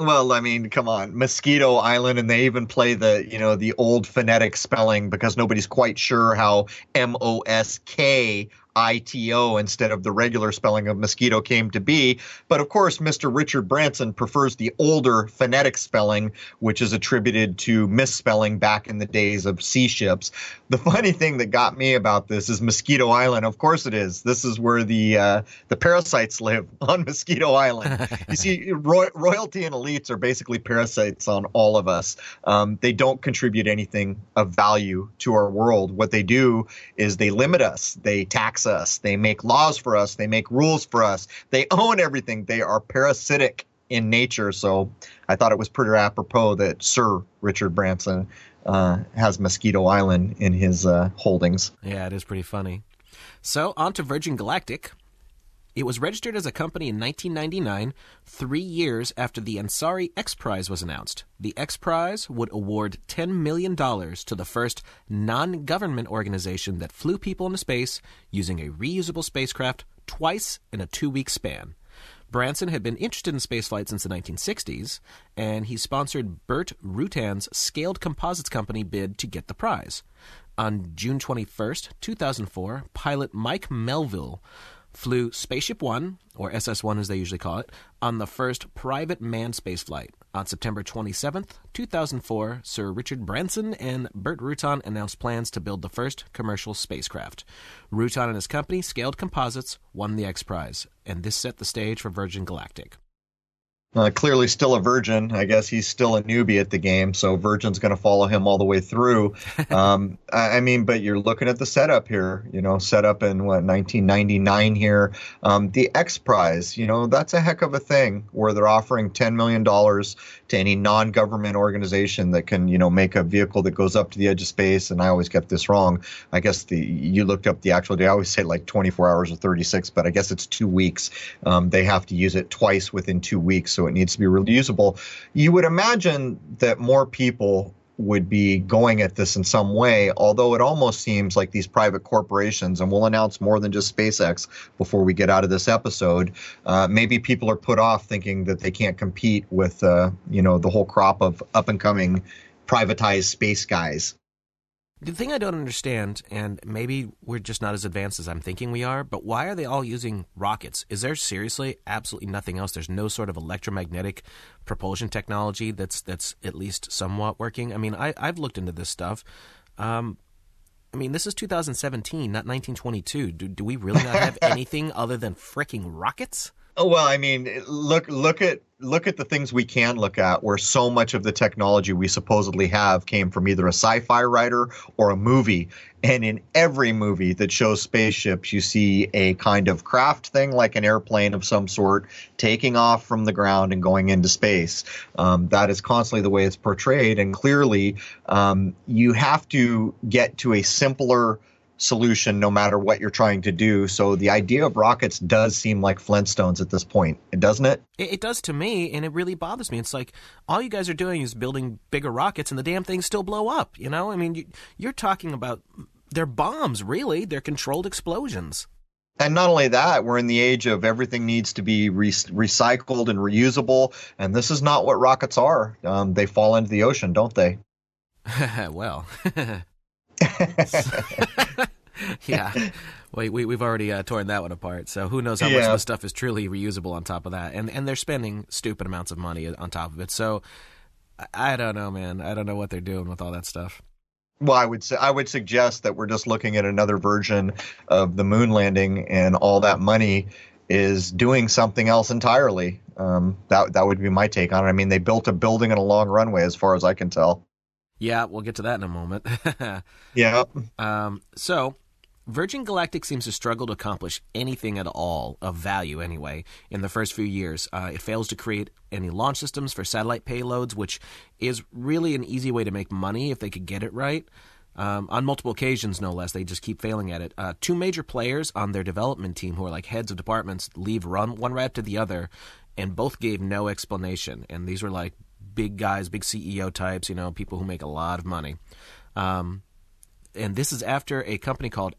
Well, I mean, come on, Moskito Island, and they even play the you know the old phonetic spelling because nobody's quite sure how M O S K ITO instead of the regular spelling of mosquito came to be. But of course, Mr. Richard Branson prefers the older phonetic spelling, which is attributed to misspelling back in the days of sea ships. The funny thing that got me about this is Moskito Island. Of course, it is. This is where the uh, the parasites live *laughs* on Moskito Island. you see, ro- royalty and elites are basically parasites on all of us. Um, they don't contribute anything of value to our world. What they do is they limit us. They tax us. They make laws for us. They make rules for us. They own everything. They are parasitic in nature. So I thought it was pretty apropos that Sir Richard Branson uh, has Moskito Island in his uh, holdings. Yeah, it is pretty funny. So on to Virgin Galactic. It was registered as a company in 1999, three years after the Ansari X Prize was announced. The X Prize would award $10 million to the first non government organization that flew people into space using a reusable spacecraft twice in a two week span. Branson had been interested in spaceflight since the 1960s, and he sponsored Burt Rutan's Scaled Composites Company bid to get the prize. On June 21, 2004, pilot Mike Melvill flew Spaceship One, or SS 1 as they usually call it, on the first private manned spaceflight. On September 27, 2004, Sir Richard Branson and Burt Rutan announced plans to build the first commercial spacecraft. Rutan and his company, Scaled Composites, won the X Prize, and this set the stage for Virgin Galactic. Uh, clearly still a virgin. I guess he's still a newbie at the game, so Virgin's going to follow him all the way through. *laughs* Um, I, I, mean, but you're looking at the setup here. You know, setup in what 1999 here. Um, the X Prize. You know, that's a heck of a thing where they're offering 10 million dollars to any non-government organization that can, you know, make a vehicle that goes up to the edge of space. And I always get this wrong. I guess the you looked up the actual day. I always say like 24 hours or 36, but I guess it's two weeks. Um, they have to use it twice within two weeks. So so it needs to be reusable. You would imagine that more people would be going at this in some way, although it almost seems like these private corporations, and we'll announce more than just SpaceX before we get out of this episode. Uh, maybe people are put off thinking that they can't compete with, uh, you know, the whole crop of up and coming privatized space guys. The thing I don't understand, and maybe we're just not as advanced as I'm thinking we are, but why are they all using rockets? Is there seriously absolutely nothing else? There's no sort of electromagnetic propulsion technology that's that's at least somewhat working. I mean, I, I've looked into this stuff. Um, I mean, this is 2017, not 1922. Do, do we really not have *laughs* anything other than freaking rockets? Oh well, I mean, look look at look at the things we can look at where so much of the technology we supposedly have came from either a sci-fi writer or a movie. And in every movie that shows spaceships, you see a kind of craft thing like an airplane of some sort taking off from the ground and going into space. Um, that is constantly the way it's portrayed. And clearly, um, you have to get to a simpler solution no matter what you're trying to do. So the idea of rockets does seem like Flintstones at this point, doesn't it? It, it does to me, and it really bothers me. It's like all you guys are doing is building bigger rockets, and the damn things still blow up. You know, I mean, you, you're talking about they're bombs, really. They're controlled explosions. And not only that, we're in the age of everything needs to be re- recycled and reusable, and this is not what rockets are. Um, they fall into the ocean, don't they? *laughs* well. *laughs* *laughs* *laughs* yeah. We, we, we've already uh, torn that one apart. So who knows how yeah. much of the stuff is truly reusable on top of that. And, and they're spending stupid amounts of money on top of it. So I don't know, man. I don't know what they're doing with all that stuff. Well, I would say I would suggest that we're just looking at another version of the moon landing, and all that money is doing something else entirely. Um, that that would be my take on it. I mean, they built a building and a long runway, as far as I can tell. Yeah, we'll get to that in a moment. *laughs* yeah. Um, so, Virgin Galactic seems to struggle to accomplish anything at all of value, anyway, in the first few years. Uh, it fails to create any launch systems for satellite payloads, which is really an easy way to make money if they could get it right. Um, on multiple occasions, no less, they just keep failing at it. Uh, two major players on their development team, who are like heads of departments, leave run one right after the other, and both gave no explanation. And these were like big guys, big CEO types, you know, people who make a lot of money. Um, and this is after a company called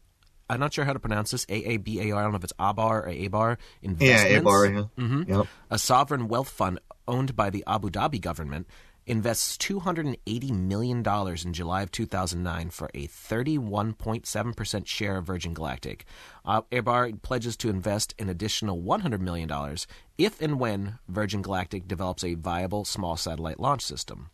I'm not sure how to pronounce this. A A B A R. I don't know if it's Abar or Abar Investments. Yeah, Abar. Yeah. Mm-hmm. Yep. A sovereign wealth fund owned by the Abu Dhabi government invests $280 million in July of 2009 for a 31.7% share of Virgin Galactic. Uh, Abar pledges to invest an additional $100 million if and when Virgin Galactic develops a viable small satellite launch system.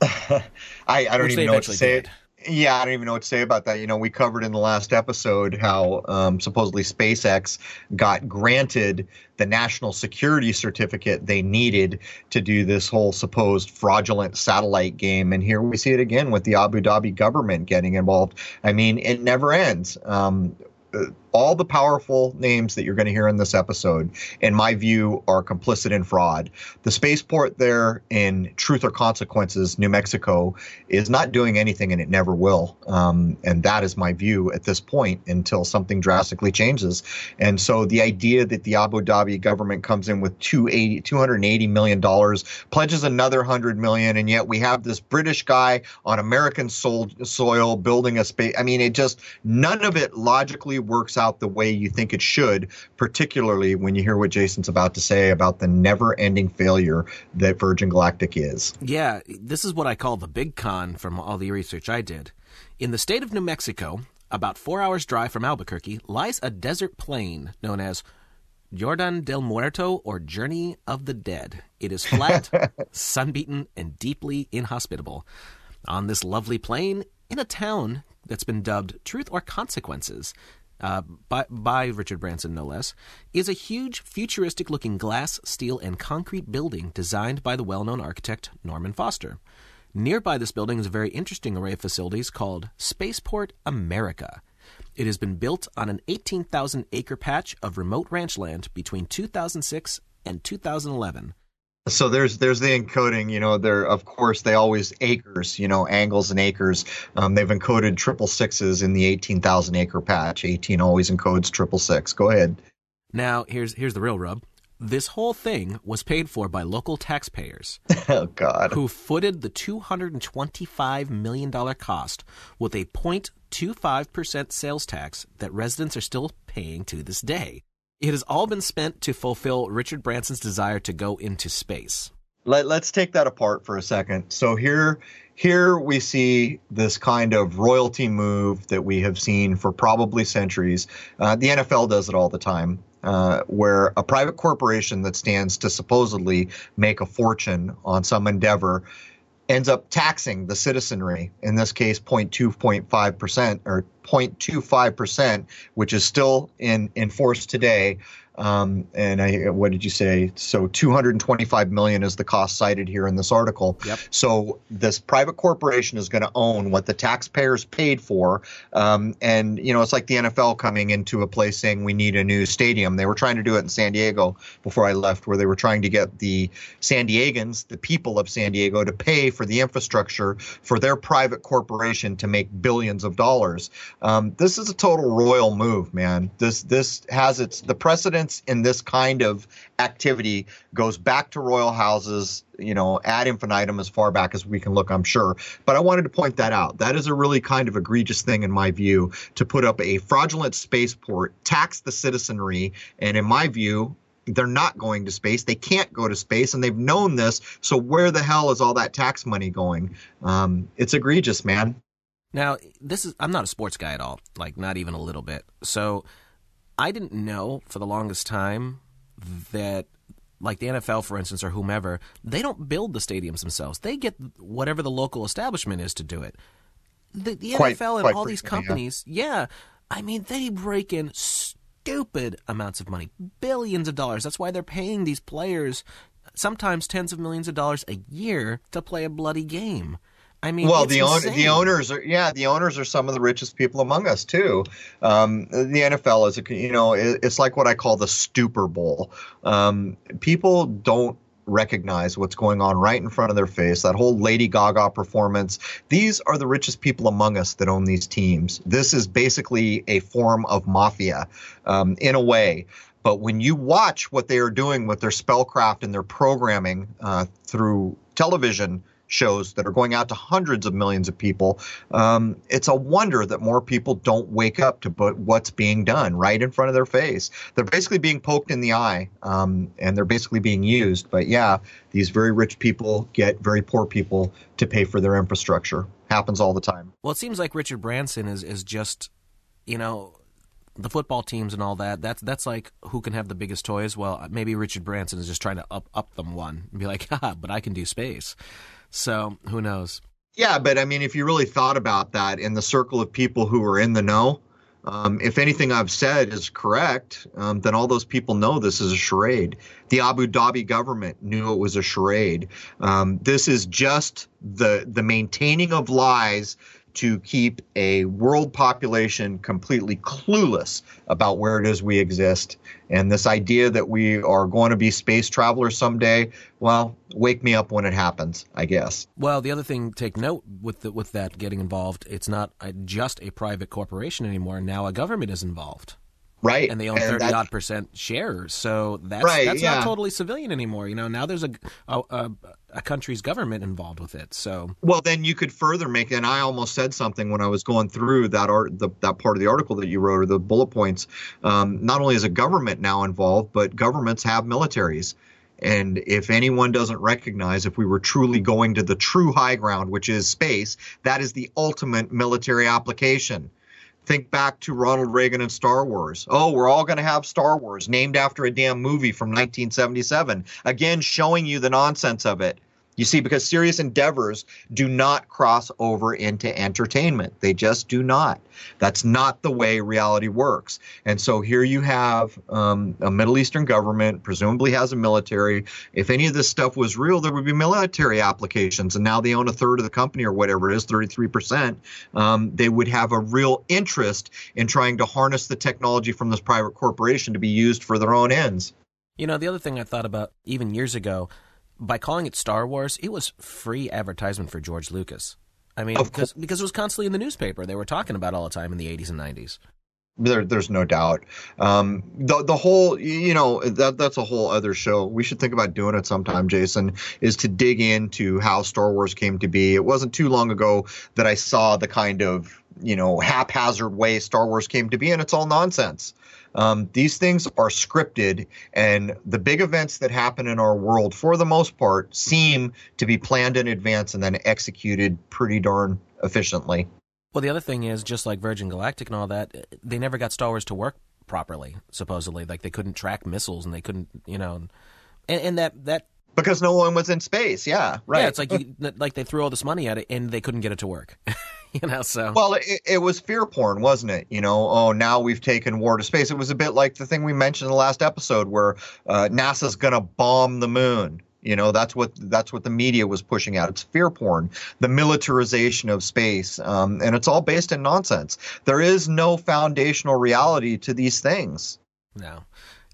*laughs* I, I don't Which even know what to say. did. Yeah, I don't even know what to say about that. You know, we covered in the last episode how um, supposedly SpaceX got granted the national security certificate they needed to do this whole supposed fraudulent satellite game. And here we see it again with the Abu Dhabi government getting involved. I mean, it never ends. Um, all the powerful names that you're going to hear in this episode, in my view, are complicit in fraud. The spaceport there in Truth or Consequences, New Mexico, is not doing anything and it never will. Um, and that is my view at this point until something drastically changes. And so the idea that the Abu Dhabi government comes in with 280, $280 million, pledges another 100 million, and yet we have this British guy on American soil building a space. I mean, it just, none of it logically works out the way you think it should, particularly when you hear what Jason's about to say about the never ending failure that Virgin Galactic is. Yeah, this is what I call the big con from all the research I did. In the state of New Mexico, about four hours' drive from Albuquerque, lies a desert plain known as Jornada del Muerto or Journey of the Dead. It is flat, *laughs* sunbeaten, and deeply inhospitable. On this lovely plain, in a town that's been dubbed Truth or Consequences, uh, by, by Richard Branson, no less, is a huge, futuristic looking glass, steel, and concrete building designed by the well known architect Norman Foster. Nearby this building is a very interesting array of facilities called Spaceport America. It has been built on an 18,000 acre patch of remote ranch land between 2006 and 2011. So there's there's the encoding. You know, there of course they always acres. You know, angles and acres. Um, they've encoded triple sixes in the 18,000 acre patch. 18 always encodes triple six. Go ahead. Now, here's here's the real rub. This whole thing was paid for by local taxpayers *laughs* Oh God. who footed the $225 million cost with a 0.25% sales tax that residents are still paying to this day. It has all been spent to fulfill Richard Branson's desire to go into space. Let, let's take that apart for a second. So here, here we see this kind of royalty move that we have seen for probably centuries. Uh, the NFL does it all the time, uh, where a private corporation that stands to supposedly make a fortune on some endeavor ends up taxing the citizenry. In this case, 0.2.5 percent or 0.25 percent, which is still in in force today. Um, and I, what did you say? So 225 million is the cost cited here in this article. Yep. So this private corporation is going to own what the taxpayers paid for. Um, and you know, it's like the NFL coming into a place saying we need a new stadium. They were trying to do it in San Diego before I left, where they were trying to get the San Diegans, the people of San Diego, to pay for the infrastructure for their private corporation to make billions of dollars. Um, this is a total royal move, man. This this has its the precedence in this kind of activity goes back to royal houses, you know, ad infinitum as far back as we can look, I'm sure. But I wanted to point that out. That is a really kind of egregious thing, in my view, to put up a fraudulent spaceport, tax the citizenry, and in my view, they're not going to space. They can't go to space, and they've known this. So where the hell is all that tax money going? Um, it's egregious, man. Now, this is I'm not a sports guy at all, like not even a little bit. So I didn't know for the longest time that like the NFL for instance or whomever, they don't build the stadiums themselves. They get whatever the local establishment is to do it. The, the Quite- NFL and all these frequently, yeah. companies, yeah. I mean, they break in stupid amounts of money, billions of dollars. That's why they're paying these players sometimes tens of millions of dollars a year to play a bloody game. I mean, well, the the owners are yeah, the owners are some of the richest people among us too. Um, the NFL is a, you know it's like what I call the stupor bowl. Um, people don't recognize what's going on right in front of their face. That whole Lady Gaga performance. These are the richest people among us that own these teams. This is basically a form of mafia, um, in a way. But when you watch what they are doing with their spellcraft and their programming uh, through television shows that are going out to hundreds of millions of people, um, it's a wonder that more people don't wake up to what's being done right in front of their face. They're basically being poked in the eye, um, and they're basically being used. But yeah, these very rich people get very poor people to pay for their infrastructure. Happens all the time. Well, it seems like Richard Branson is is just, you know, the football teams and all that. That's that's like who can have the biggest toys. Well, maybe Richard Branson is just trying to up up them one and be like, *laughs* ha, but I can do space. So who knows? Yeah, but I mean, if you really thought about that in the circle of people who are in the know, um, if anything I've said is correct, um, then all those people know this is a charade. The Abu Dhabi government knew it was a charade. Um, this is just the the maintaining of lies to keep a world population completely clueless about where it is we exist. And this idea that we are going to be space travelers someday, well, wake me up when it happens, I guess. Well, the other thing, take note with the, with that getting involved, it's not just a private corporation anymore. Now a government is involved. Right. And they own thirty odd percent shares, so that's right, that's yeah. not totally civilian anymore. You know, now there's a, a, a a country's government involved with it. So well, then you could further make. And I almost said something when I was going through that art, the, that part of the article that you wrote, or the bullet points. Um, not only is a government now involved, but governments have militaries. And if anyone doesn't recognize, if we were truly going to the true high ground, which is space, that is the ultimate military application. Think back to Ronald Reagan and Star Wars. Oh, we're all going to have Star Wars named after a damn movie from 1977. Again, showing you the nonsense of it. You see, because serious endeavors do not cross over into entertainment. They just do not. That's not the way reality works. And so here you have um, a Middle Eastern government, presumably has a military. If any of this stuff was real, there would be military applications. And now they own a third of the company or whatever it is, 33%. Um, they would have a real interest in trying to harness the technology from this private corporation to be used for their own ends. You know, the other thing I thought about even years ago, by calling it Star Wars, it was free advertisement for George Lucas. I mean, because because it was constantly in the newspaper. They were talking about all the time in the 80s and 90s. There, there's no doubt. Um, the the whole, you know, that that's a whole other show. We should think about doing it sometime, Jason. Is to dig into how Star Wars came to be. It wasn't too long ago that I saw the kind of, you know, haphazard way Star Wars came to be, and it's all nonsense. Um, these things are scripted, and the big events that happen in our world, for the most part, seem to be planned in advance and then executed pretty darn efficiently. Well, the other thing is, just like Virgin Galactic and all that, they never got Star Wars to work properly. Supposedly, like they couldn't track missiles and they couldn't, you know, and, and that that because no one was in space. Yeah, right. Yeah, it's like you, like they threw all this money at it and they couldn't get it to work. *laughs* you know, so well, it, it, was fear porn, wasn't it? You know, oh, now we've taken war to space. It was a bit like the thing we mentioned in the last episode, where uh, NASA's going to bomb the moon. You know, that's what that's what the media was pushing out. It's fear porn, the militarization of space, um, and it's all based in nonsense. There is no foundational reality to these things. No.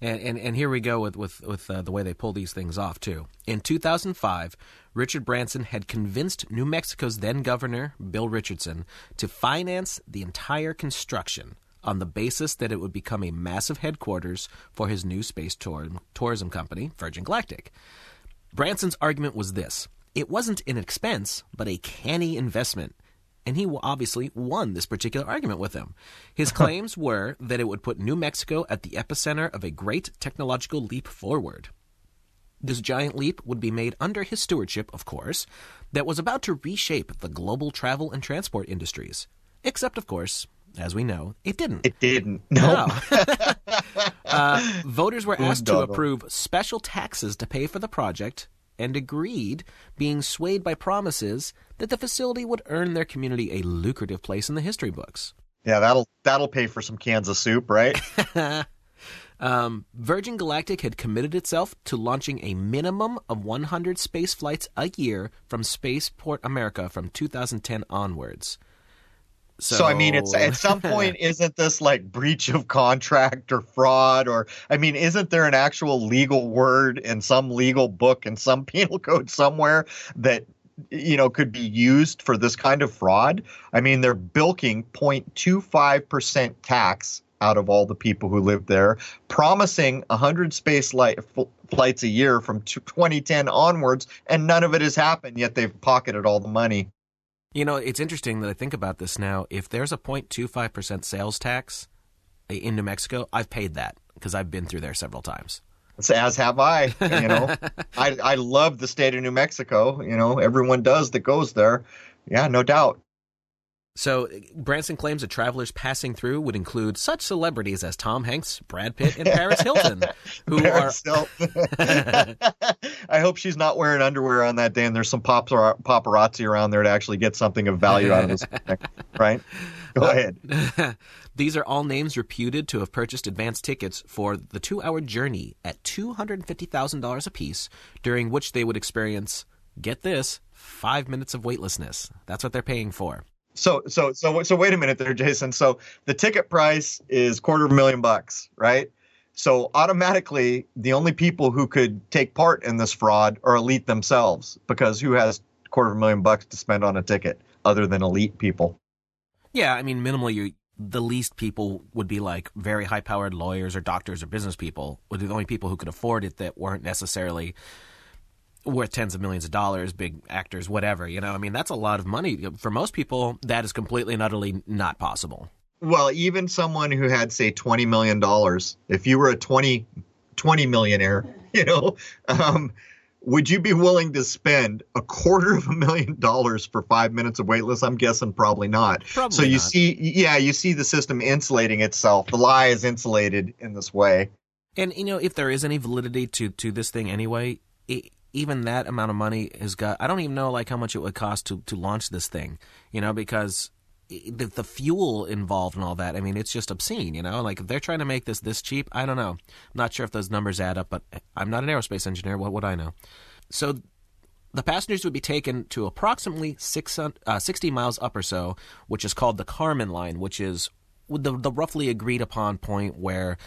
And, and, and here we go with with with uh, the way they pull these things off too. In 2005, Richard Branson had convinced New Mexico's then governor Bill Richardson to finance the entire construction on the basis that it would become a massive headquarters for his new space tour, tourism company, Virgin Galactic. Branson's argument was this: it wasn't an expense, but a canny investment and he obviously won this particular argument with him. His *laughs* claims were that it would put New Mexico at the epicenter of a great technological leap forward. This giant leap would be made under his stewardship, of course, that was about to reshape the global travel and transport industries. Except, of course, as we know, it didn't. It didn't. No. *laughs* uh, voters were asked to approve special taxes to pay for the project and agreed, being swayed by promises that the facility would earn their community a lucrative place in the history books. Yeah, that'll that'll pay for some cans of soup, right? *laughs* Um, Virgin Galactic had committed itself to launching a minimum of 100 space flights a year from Spaceport America from 2010 onwards. So, so I mean, it's at some point, *laughs* isn't this like breach of contract or fraud? Or I mean, isn't there an actual legal word in some legal book in some *laughs* penal code somewhere that you know could be used for this kind of fraud? I mean, they're bilking 0.25 percent tax out of all the people who live there, promising 100 space light, f- flights a year from 2010 onwards, and none of it has happened, yet they've pocketed all the money. You know, it's interesting that I think about this now. If there's a 0.25% sales tax in New Mexico, I've paid that because I've been through there several times. As have I. You know, *laughs* I I love the state of New Mexico. You know, everyone does that goes there. Yeah, no doubt. So Branson claims that travelers passing through would include such celebrities as Tom Hanks, Brad Pitt, and Paris Hilton, *laughs* who Paris are. *laughs* *laughs* I hope she's not wearing underwear on that day, and there's some paparazzi around there to actually get something of value out of this. right? Go uh, ahead. These are all names reputed to have purchased advance tickets for the two-hour journey at two hundred and fifty thousand dollars apiece, during which they would experience, get this, five minutes of weightlessness. That's what they're paying for. So so so so wait a minute there, Jason. So the ticket price is quarter of a million bucks, right? So automatically, the only people who could take part in this fraud are elite themselves, because who has quarter of a million bucks to spend on a ticket other than elite people? Yeah, I mean, minimally, you the least people would be like very high powered lawyers or doctors or business people would be the only people who could afford it that weren't necessarily worth tens of millions of dollars, big actors, whatever. You know, I mean, that's a lot of money. For most people, that is completely and utterly not possible. Well, even someone who had, say, $20 million, if you were a 20, 20 millionaire, *laughs* you know, um, would you be willing to spend a quarter of a million dollars for five minutes of weightless? I'm guessing probably not. Probably so you not. see, yeah, you see the system insulating itself. The lie is insulated in this way. And you know, if there is any validity to to this thing anyway, it, even that amount of money has got I don't even know like how much it would cost to to launch this thing, you know, because the, the fuel involved and all that. I mean, it's just obscene, you know. Like if they're trying to make this this cheap, I don't know. I'm not sure if those numbers add up, but I'm not an aerospace engineer. What would I know? So the passengers would be taken to approximately six, uh, 60 miles up or so, which is called the Kármán line, which is the, the roughly agreed upon point where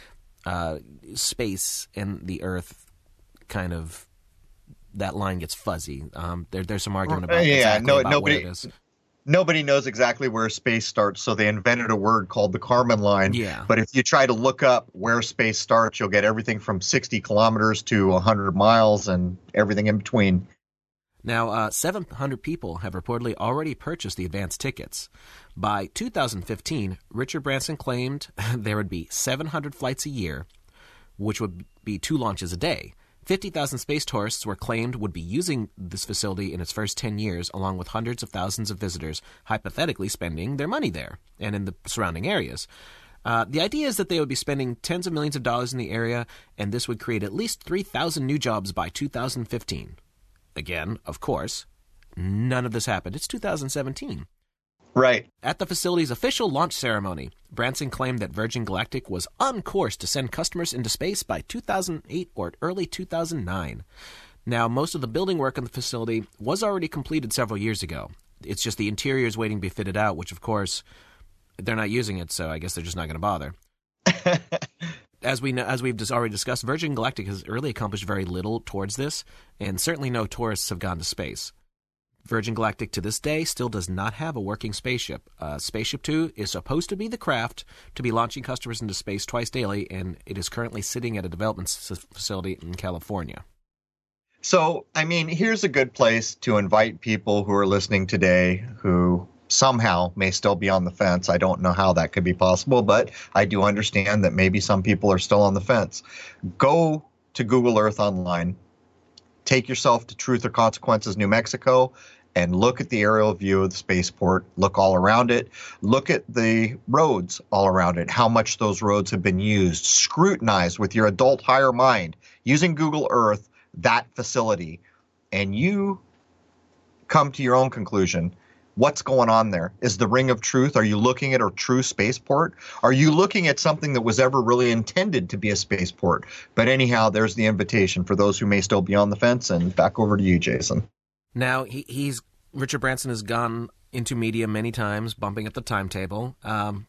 uh, space and the Earth kind of that line gets fuzzy. Um, there, there's some argument about yeah, exactly no, about nobody, where it is. Nobody knows exactly where space starts, so they invented a word called the Kármán line. Yeah. But if you try to look up where space starts, you'll get everything from 60 kilometers to 100 miles and everything in between. Now, uh, 700 people have reportedly already purchased the advance tickets. By 2015, Richard Branson claimed *laughs* there would be 700 flights a year, which would be two launches a day. 50,000 space tourists were claimed would be using this facility in its first 10 years, along with hundreds of thousands of visitors hypothetically spending their money there and in the surrounding areas. Uh, the idea is that they would be spending tens of millions of dollars in the area, and this would create at least 3,000 new jobs by 2015. Again, of course, none of this happened. It's 2017. Right. At the facility's official launch ceremony, Branson claimed that Virgin Galactic was on course to send customers into space by 2008 or early 2009. Now, most of the building work on the facility was already completed several years ago. It's just the interior is waiting to be fitted out, which, of course, they're not using it, so I guess they're just not going to bother. *laughs* as we know, as we've just already discussed, Virgin Galactic has really accomplished very little towards this, and certainly no tourists have gone to space. Virgin Galactic to this day still does not have a working spaceship. Uh, spaceship Two is supposed to be the craft to be launching customers into space twice daily, and it is currently sitting at a development facility in California. So, I mean, here's a good place to invite people who are listening today who somehow may still be on the fence. I don't know how that could be possible, but I do understand that maybe some people are still on the fence. Go to Google Earth Online, take yourself to Truth or Consequences, New Mexico, and look at the aerial view of the spaceport. Look all around it. Look at the roads all around it, how much those roads have been used. Scrutinize with your adult higher mind using Google Earth that facility, and you come to your own conclusion what's going on there? Is the ring of truth? Are you looking at a true spaceport? Are you looking at something that was ever really intended to be a spaceport? But anyhow, there's the invitation for those who may still be on the fence. And back over to you, Jason. Now he, he's Richard Branson has gone into media many times, bumping up the timetable. Um,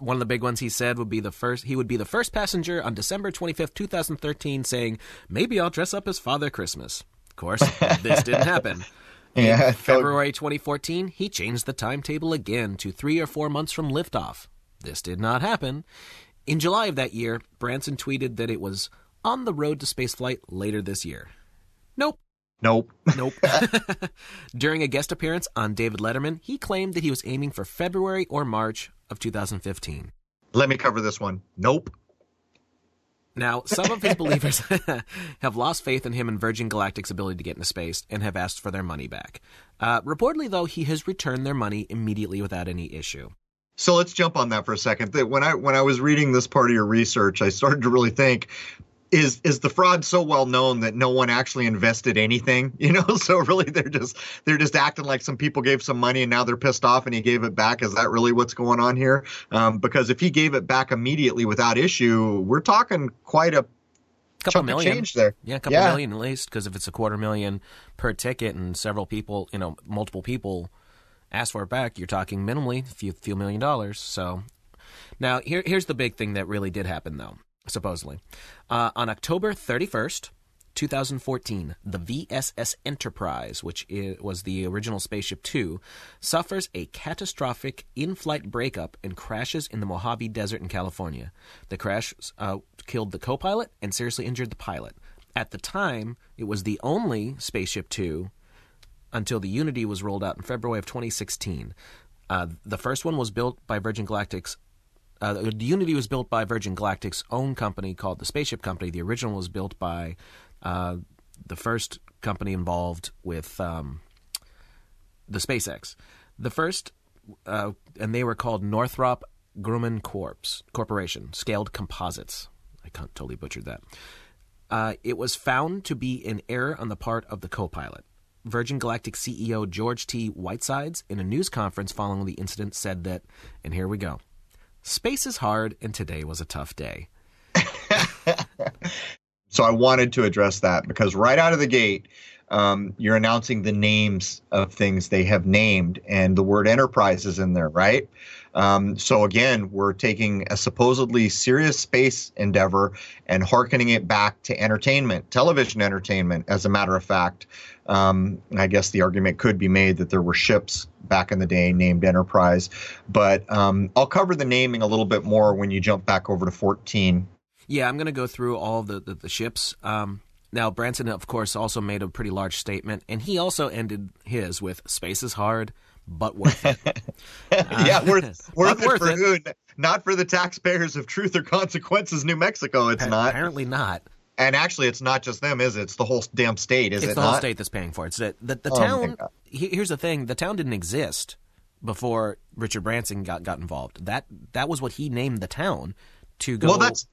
one of the big ones he said would be the first he would be the first passenger on December 25th 2013 saying maybe I'll dress up as Father Christmas of course this didn't happen *laughs* yeah, In February 2014 he changed the timetable again to 3 or 4 months from liftoff this did not happen in July of that year Branson tweeted that it was on the road to spaceflight later this year nope Nope. Nope. *laughs* During a guest appearance on David Letterman, he claimed that he was aiming for February or March of 2015. Let me cover this one. Nope. Now, some of his *laughs* believers *laughs* have lost faith in him and Virgin Galactic's ability to get into space and have asked for their money back. Uh, reportedly, though, he has returned their money immediately without any issue. So let's jump on that for a second. When I when I was reading this part of your research, I started to really think is is the fraud so well known that no one actually invested anything? *laughs* You know so really they're just they're just acting like some people gave some money and now they're pissed off and he gave it back. Is that really what's going on here? Um, because if he gave it back immediately without issue we're talking quite a couple million. change there. Yeah a couple yeah. million at least because if it's a quarter million per ticket and several people you know multiple people ask for it back you're talking minimally a few, few million dollars. So now here, here's the big thing that really did happen though supposedly. Uh, on October 31st, 2014, the VSS Enterprise, which was the original Spaceship Two, suffers a catastrophic in flight breakup and crashes in the Mojave Desert in California. The crash uh, killed the co pilot and seriously injured the pilot. At the time, it was the only Spaceship Two until the Unity was rolled out in February of 2016. Uh, the first one was built by Virgin Galactic's uh, the Unity was built by Virgin Galactic's own company called the Spaceship Company. The original was built by uh, the first company involved with um, the SpaceX. The first, uh, and they were called Northrop Grumman Corps Corporation, Scaled Composites. I totally butchered that. Uh, it was found to be an error on the part of the co-pilot. Virgin Galactic CEO George T. Whitesides, in a news conference following the incident, said that, and here we go. Space is hard, and today was a tough day. *laughs* so I wanted to address that because right out of the gate, um, you're announcing the names of things they have named, and the word enterprise is in there, right? Um, so again, we're taking a supposedly serious space endeavor and harkening it back to entertainment, television entertainment, as a matter of fact. Um, I guess the argument could be made that there were ships back in the day named Enterprise, but um, I'll cover the naming a little bit more when you jump back over to 14. Yeah, I'm going to go through all the, the, the ships. Um, now, Branson, of course, also made a pretty large statement, and he also ended his with "Space is hard, but worth it." *laughs* uh, yeah, worth *laughs* worth it worth for it. who? Not for the taxpayers of Truth or Consequences, New Mexico. It's not. Apparently not. And actually, it's not just them, is it? It's the whole damn state, is it's it? the not? whole state that's paying for it. It's the the, the oh town. Here's the thing: the town didn't exist before Richard Branson got got involved. That that was what he named the town to go. Well, that's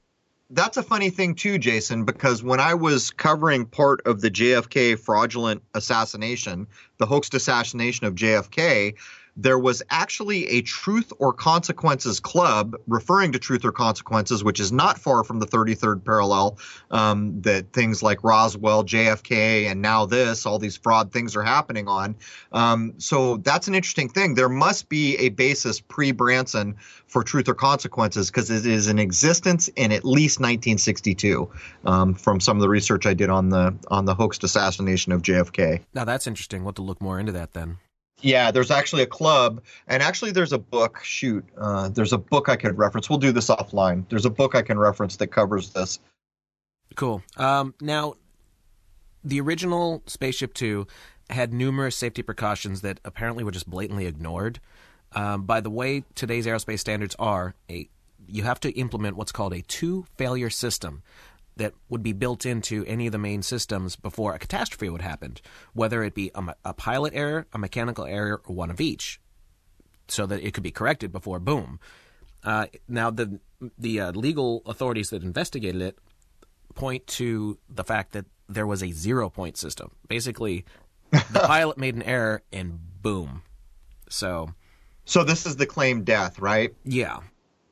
that's a funny thing too, Jason, because when I was covering part of the JFK fraudulent assassination, the hoaxed assassination of JFK, there was actually a Truth or Consequences club referring to Truth or Consequences, which is not far from the 33rd parallel. Um, that things like Roswell, JFK, and now this, all these fraud things are happening on. Um, so that's an interesting thing. There must be a basis pre Branson for Truth or Consequences because it is in existence in at least 1962 um, from some of the research I did on the on the hoaxed assassination of JFK. Now that's interesting. We'll have to look more into that then. Yeah, there's actually a club, and actually there's a book. Shoot, uh, there's a book I could reference. We'll do this offline. There's a book I can reference that covers this. Cool. Um, now, the original Spaceship Two had numerous safety precautions that apparently were just blatantly ignored. Um, by the way, today's aerospace standards are a you have to implement what's called a two failure system that would be built into any of the main systems before a catastrophe would happen, whether it be a, a pilot error, a mechanical error, or one of each, so that it could be corrected before boom. Uh, now, the the uh, legal authorities that investigated it point to the fact that there was a zero point system. Basically, *laughs* the pilot made an error and boom, So, so this is the claimed death, right? Yeah.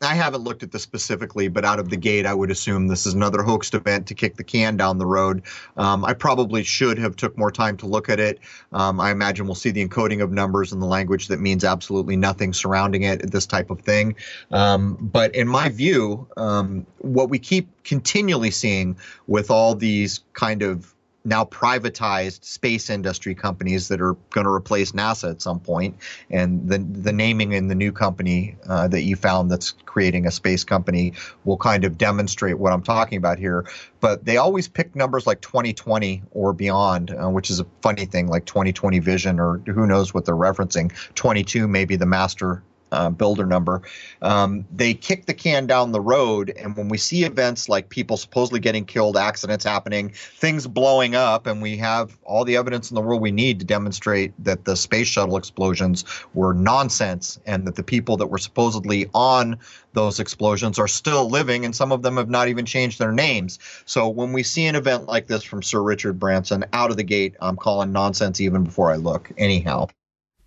I haven't looked at this specifically, but out of the gate, I would assume this is another hoaxed event to kick the can down the road. Um, I probably should have took more time to look at it. Um, I imagine we'll see the encoding of numbers and the language that means absolutely nothing surrounding it, this type of thing. Um, but in my view, um, what we keep continually seeing with all these kind of now privatized space industry companies that are going to replace NASA at some point, and the the naming in the new company uh, that you found that's creating a space company will kind of demonstrate what I'm talking about here. But they always pick numbers like 2020 or beyond, uh, which is a funny thing, like 2020 vision or who knows what they're referencing. 22 maybe the master uh, builder number. Um, they kick the can down the road, and when we see events like people supposedly getting killed, accidents happening, things blowing up, and we have all the evidence in the world we need to demonstrate that the space shuttle explosions were nonsense and that the people that were supposedly on those explosions are still living, and some of them have not even changed their names. So when we see an event like this from Sir Richard Branson out of the gate, I'm calling nonsense even before I look. Anyhow.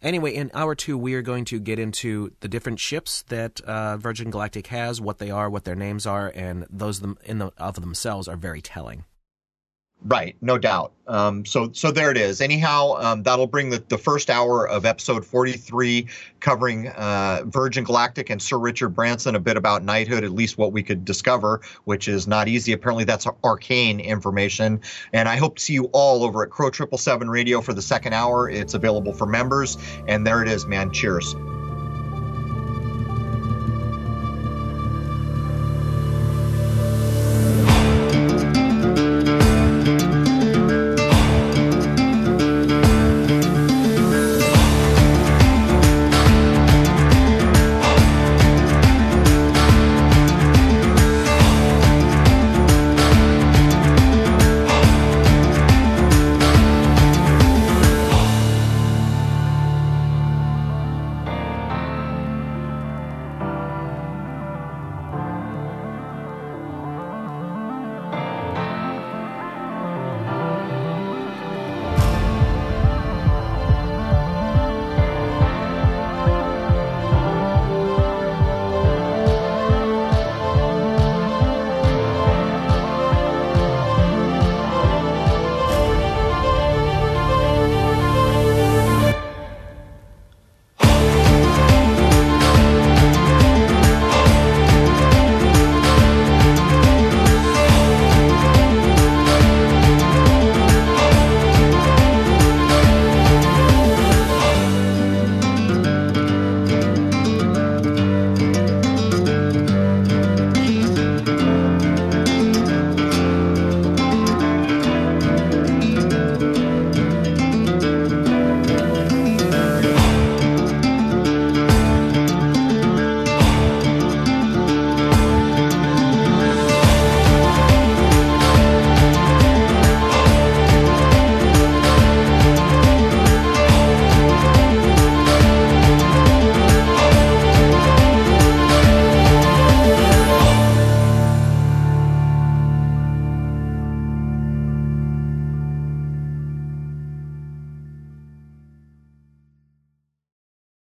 Anyway, in hour two, we are going to get into the different ships that uh, Virgin Galactic has, what they are, what their names are, and those them, in the, of themselves are very telling. Right, no doubt. Um, so, so there it is. Anyhow, um, that'll bring the, the first hour of episode 43, covering uh, Virgin Galactic and Sir Richard Branson, a bit about knighthood, at least what we could discover, which is not easy. Apparently, that's arcane information. And I hope to see you all over at Crow Triple Seven Radio for the second hour. It's available for members. And there it is, man. Cheers.